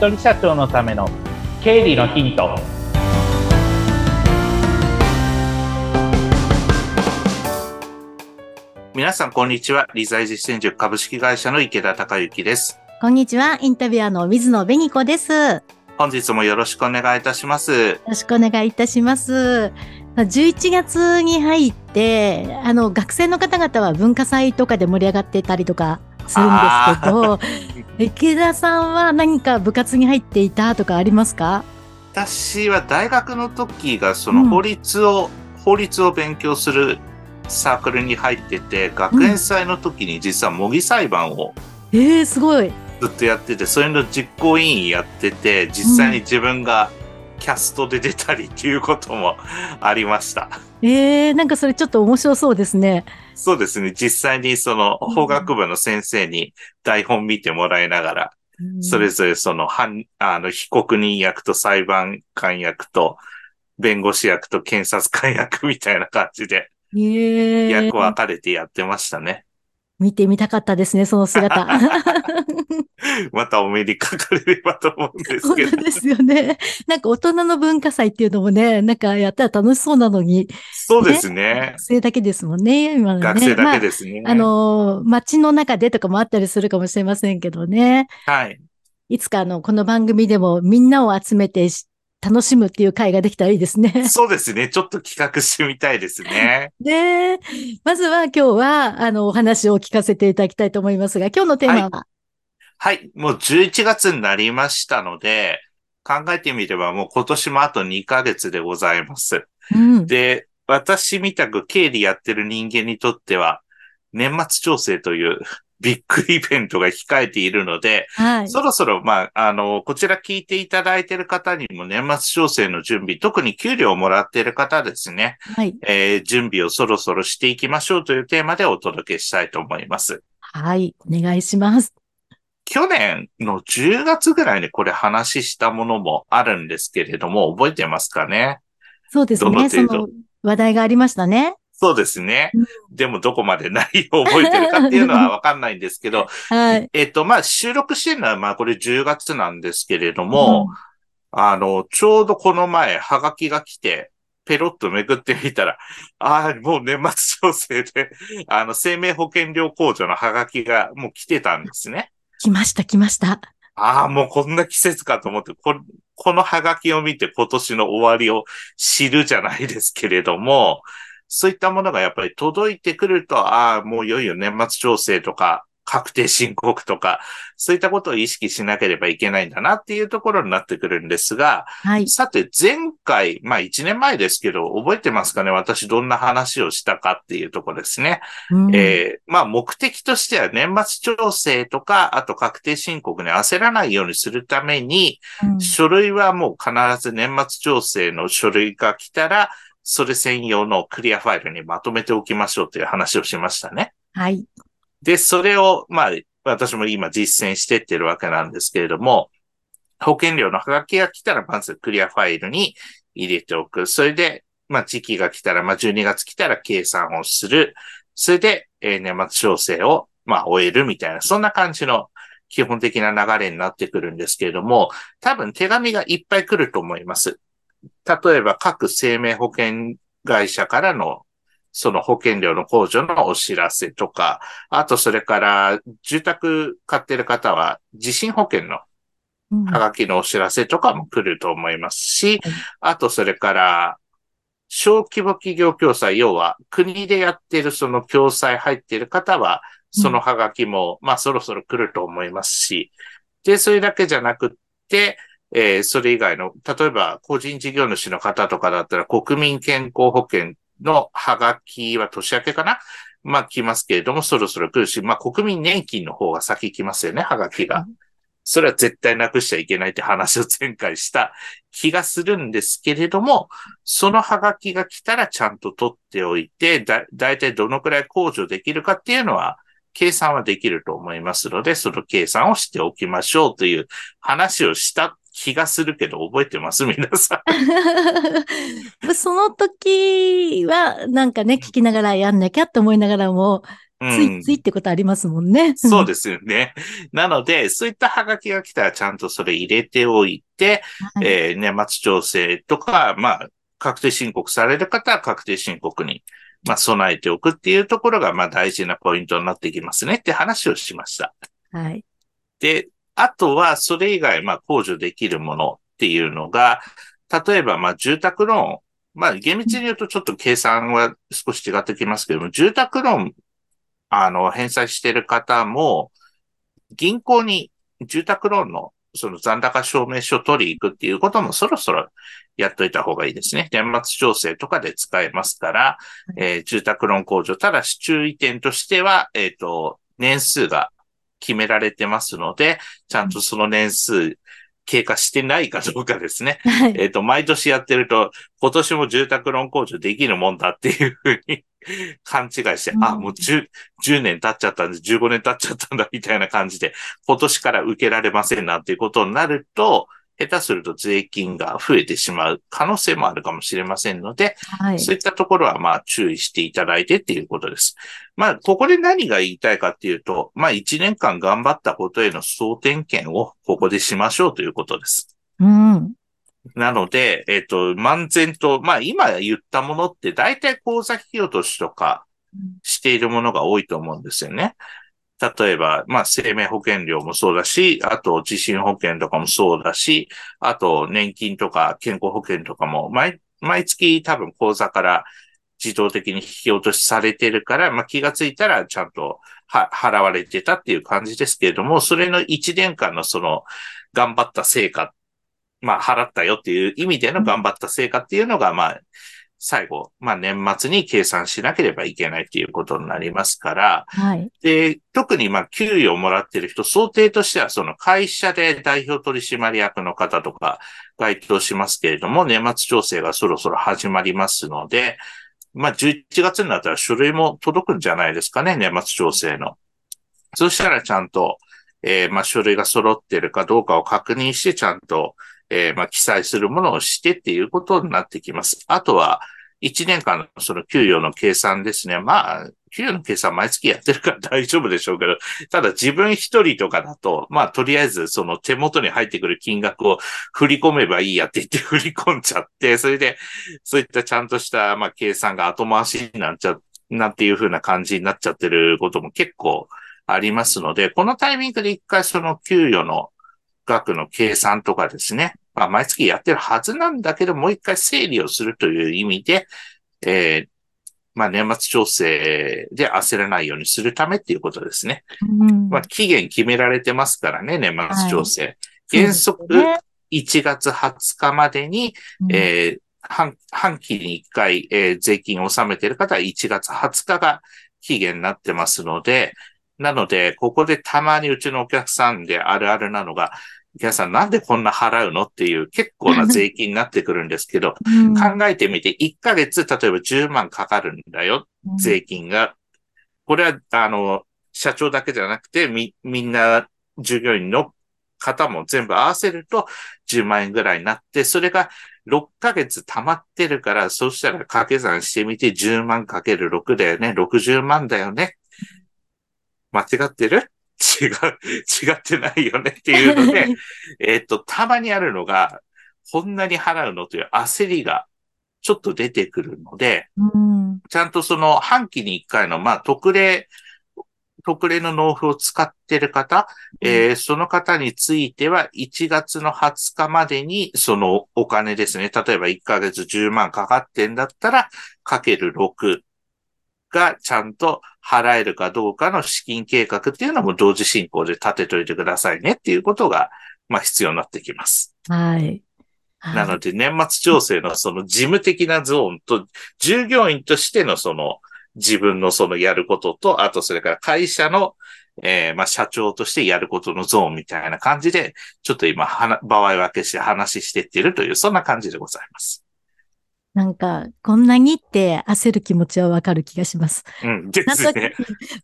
人社長のための経理のヒント。皆さんこんにちは。理財実践塾株式会社の池田隆之です。こんにちは。インタビュアーの水野紅子です。よ本日もよろしくお願いいたします。ろしくお願いいたします。11月に入ってあの学生の方々は文化祭とかで盛り上がってたりとかするんですけど 池田さんは何か部活に入っていたとかありますか？私は大学の時がその法律を、法律を勉強するサークルに入ってて学園祭の時に実は模擬裁判をえー、すごい。ずっとやっててそれの実行委員やってて実際に自分がキャストで出たりっていうこともありました。えー、なんかそれちょっと面白そうですねそうですね。実際にそのうん法学部の先生に台本見てもらいながら、それぞれその犯、あの、被告人役と裁判官役と、弁護士役と検察官役みたいな感じで、えー、役分かれてやってましたね。見てみたかったですねその姿 またお目にかかれればと思うんですけど本当。ですよね。なんか大人の文化祭っていうのもね、なんかやったら楽しそうなのに、そうですね学。生だけですもんね、今のね。学生だけですね。まあ、あのー、街の中でとかもあったりするかもしれませんけどね。はい。いつかあの、この番組でもみんなを集めてし楽しむっていう会ができたらいいですね。そうですね。ちょっと企画してみたいですね。で、まずは今日は、あの、お話を聞かせていただきたいと思いますが、今日のテーマは、はい。もう11月になりましたので、考えてみればもう今年もあと2ヶ月でございます。うん。で、私みたく経理やってる人間にとっては、年末調整というビッグイベントが控えているので、はい。そろそろ、まあ、あの、こちら聞いていただいている方にも年末調整の準備、特に給料をもらっている方ですね、はい。えー準備をそろそろしていきましょうというテーマでお届けしたいと思います。はい。お願いします。去年の10月ぐらいにこれ話したものもあるんですけれども、覚えてますかね？そうですね。その話題がありましたね。そうですねうん。でもどこまで内容を覚えてるかっていうのはわかんないんですけど、はい。えっと、まあ、収録してるのは、まあ、これ10月なんですけれども、あの、ちょうどこの前、ハガキが来て、ペロッとめくってみたら、ああ、もう年末調整で、あの、生命保険料控除のハガキがもう来てたんですね。来ました、来ました。ああ、もうこんな季節かと思って、ここのハガキを見て今年の終わりを知るじゃないですけれども、そういったものがやっぱり届いてくると、ああ、もういよいよ年末調整とか、確定申告とか、そういったことを意識しなければいけないんだなっていうところになってくるんですが、はい。さて前回、まあ1年前ですけど、覚えてますかね？私どんな話をしたかっていうところですね。うんえーまあ目的としては年末調整とか、あと確定申告に焦らないようにするために、うん書類はもう必ず年末調整の書類が来たら、それ専用のクリアファイルにまとめておきましょうという話をしましたね。はい。で、それを、まあ、私も今実践してってるわけなんですけれども、保険料のハガキが来たら、まずクリアファイルに入れておく。それで、まあ、時期が来たら、まあ、12月来たら計算をする。それで、えー年末調整を、まあ、終えるみたいな、そんな感じの基本的な流れになってくるんですけれども、多分手紙がいっぱい来ると思います。例えば、各生命保険会社からの、その保険料の控除のお知らせとか、あと、それから、住宅買ってる方は、地震保険のうん。ハガキのお知らせとかも来ると思いますしはい、あと、それから、小規模企業共済、要は、国でやってるその共済入ってる方は、そのハガキも、まあ、そろそろ来ると思いますし、で、それだけじゃなくって、えーそれ以外の、例えば、個人事業主の方とかだったら、国民健康保険のハガキは年明けかな？まあ来ますけれども、そろそろ来るし、まあ国民年金の方が先来ますよね、ハガキが。それは絶対なくしちゃいけないって話を前回した気がするんですけれども、そのハガキが来たらちゃんと取っておいて、だ、だいたいどのくらい控除できるかっていうのは、計算はできると思いますので、その計算をしておきましょうという話をした気がするけど、覚えてます？皆さん。その時は、なんかね、聞きながらやんなきゃって思いながらも、うんついついってことありますもんね。そうですよね。なので、そういったハガキが来たらちゃんとそれ入れておいて、はいえー年末調整とか、まあ、確定申告される方は確定申告に、まあ、備えておくっていうところが、まあ、大事なポイントになってきますねって話をしました。はい。で、あとは、それ以外、まあ、控除できるものっていうのが、例えば、まあ、住宅ローン。まあ、厳密に言うとちょっと計算は少し違ってきますけども、住宅ローン、あの、返済してる方も、銀行に住宅ローンのその残高証明書を取り行くっていうこともそろそろやっといた方がいいですね。年末調整とかで使えますから、えー住宅ローン控除。ただし注意点としては、えっ、と、年数が決められてますので、ちゃんとその年数経過してないかどうかですね。はい。えっ、と、毎年やってると、今年も住宅ローン控除できるもんだっていうふうに 勘違いして、うんあ、もう 10, 10年経っちゃったんで、15年経っちゃったんだみたいな感じで、今年から受けられませんなんていうことになると、下手すると税金が増えてしまう可能性もあるかもしれませんので、はい。そういったところはまあ注意していただいてっていうことです。まあ、ここで何が言いたいかっていうと、まあ1年間頑張ったことへの総点検をここでしましょうということです。うん。なので、えっ、と、漫然と、まあ今言ったものって大体口座引き落としとかしているものが多いと思うんですよね。例えば、まあ生命保険料もそうだし、あと地震保険とかもそうだし、あと年金とか健康保険とかも毎、毎月多分口座から自動的に引き落としされてるから、まあ気がついたらちゃんとは払われてたっていう感じですけれども、それの1年間のその頑張った成果まあ、払ったよっていう意味での頑張った成果っていうのが、まあ、最後、まあ、年末に計算しなければいけないっていうことになりますから、はい。で、特にまあ、給与をもらってる人、想定としては、その会社で代表取締役の方とか該当しますけれども、年末調整がそろそろ始まりますので、まあ、11月になったら書類も届くんじゃないですかね、年末調整の。そしたらちゃんと、えーまあ、書類が揃ってるかどうかを確認して、ちゃんと、えーまあ、記載するものをしてっていうことになってきます。あとは、1年間のその給与の計算ですね。まあ、給与の計算毎月やってるから大丈夫でしょうけど、ただ自分一人とかだと、まあ、とりあえずその手元に入ってくる金額を振り込めばいいやって言って振り込んじゃって、それで、そういったちゃんとした、まあ、計算が後回しになっちゃう、なんていう風な感じになっちゃってることも結構ありますので、このタイミングで一回その給与の額の計算とかですね、まあ、毎月やってるはずなんだけど、もう一回整理をするという意味で、えーまあ、年末調整で焦らないようにするためっていうことですね。うん。まあ、期限決められてますからね、年末調整。そうで原則すよね1月20日までに、うん。えー半、半期に1回、えー税金を納めている方は1月20日が期限になってますので、なので、ここでたまにうちのお客さんであるあるなのが、皆さんなんでこんな払うのっていう結構な税金になってくるんですけど、うん考えてみて1ヶ月、例えば10万かかるんだよ、税金が。これは、あの、社長だけじゃなくて、み、みんな従業員の方も全部合わせると10万円ぐらいになって、それが6ヶ月溜まってるから、そうしたら掛け算してみて10万かける6だよね。60万だよね。間違ってる？違う、違ってないよねっていうので、えっと、たまにあるのが、こんなに払うのという焦りがちょっと出てくるので、うん。ちゃんとその半期に一回の、まあ、特例、特例の納付を使ってる方、えーその方については1月の20日までにそのお金ですね。例えば1ヶ月10万かかってんだったら、かける6がちゃんと払えるかどうかの資金計画っていうのも同時進行で立てといてくださいねっていうことが、まあ必要になってきます。はい。なので、年末調整のその事務的なゾーンと、従業員としてのその自分のそのやることと、あとそれから会社の、えーまあ社長としてやることのゾーンみたいな感じで、ちょっと今、はな場合分けして話していってるという、そんな感じでございます。なんか、こんなにって焦る気持ちはわかる気がします。うん、ですね。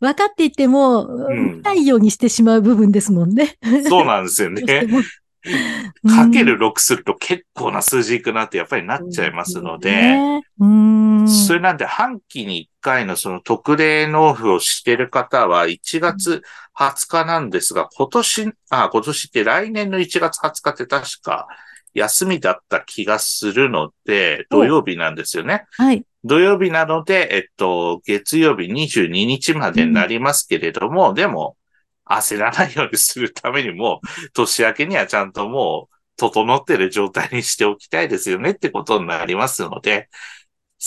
分かっていても、ん見たいようにしてしまう部分ですもんね。そうなんですよね。もかける6すると結構な数字いくなってやっぱりなっちゃいますので、ねうん。それなんで半期に1回のその特例納付をしてる方は1月20日なんですが、今年、あ、今年って来年の1月20日って確か休みだった気がするので、土曜日なんですよね。はい。土曜日なので、えっと、月曜日22日までになりますけれども、でも、焦らないようにするためにも、年明けにはちゃんともう、整ってる状態にしておきたいですよねってことになりますので、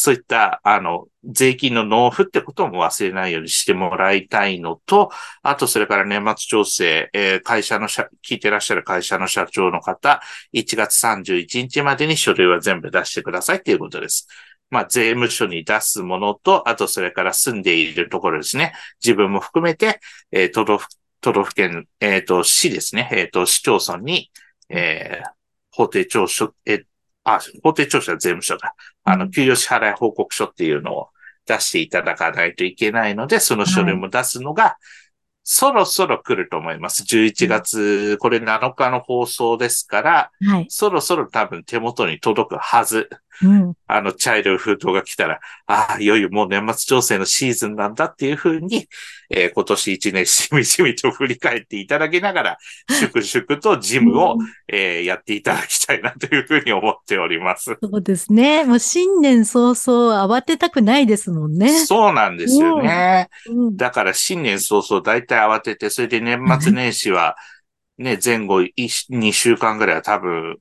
そういった、あの、税金の納付ってことも忘れないようにしてもらいたいのと、あと、それから年末調整、えー会社の社、聞いてらっしゃる会社の社長の方、1月31日までに書類は全部出してくださいっていうことです。まあ、税務署に出すものと、あとそれから住んでいるところですね。自分も含めて、えー都道府、都道府県、えっ、と、市ですね。えっ、と、市町村に、えー法定調書、えーあ、法定調書は税務署だ。あの、うん給与支払い報告書っていうのを出していただかないといけないので、その書類も出すのが、そろそろ来ると思います。11月、これ7日の放送ですから、はい。そろそろ多分手元に届くはず。うん。あの、茶色い封筒が来たら、ああ、いよいよもう年末調整のシーズンなんだっていうふうに、えー今年一年しみじみと振り返っていただきながら、粛々と事務を、えーやっていただきたいなというふうに思っております。そうですね。もう新年早々慌てたくないですもんね。そうなんですよね。うん。だから新年早々大体慌てて、それで年末年始は、ね、前後2週間ぐらいは多分、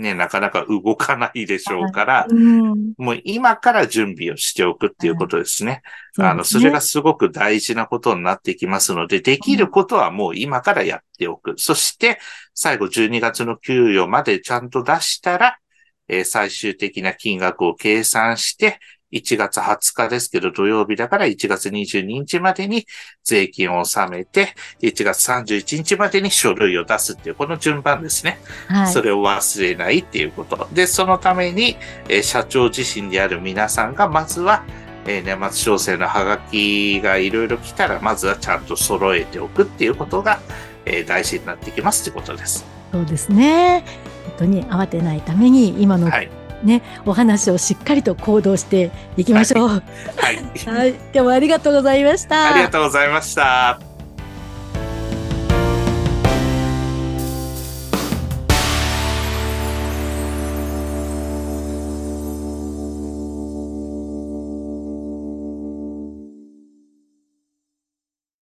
ね、なかなか動かないでしょうから、うん。もう今から準備をしておくっていうことですね。そうですねあの、それがすごく大事なことになってきますので、できることはもう今からやっておく。そして、最後12月の給与までちゃんと出したら、えー最終的な金額を計算して、1月20日ですけど土曜日だから1月22日までに税金を納めて、1月31日までに書類を出すっていう、この順番ですね。はい。それを忘れないっていうこと。で、そのために、えー社長自身である皆さんが、まずは、えー年末調整のハガキがいろいろ来たら、まずはちゃんと揃えておくっていうことが、えー大事になってきますってことです。そうですね。本当に慌てないために今のはい。ね、お話をしっかりと行動していきましょう。はい。はい。今日もありがとうございました。ありがとうございました。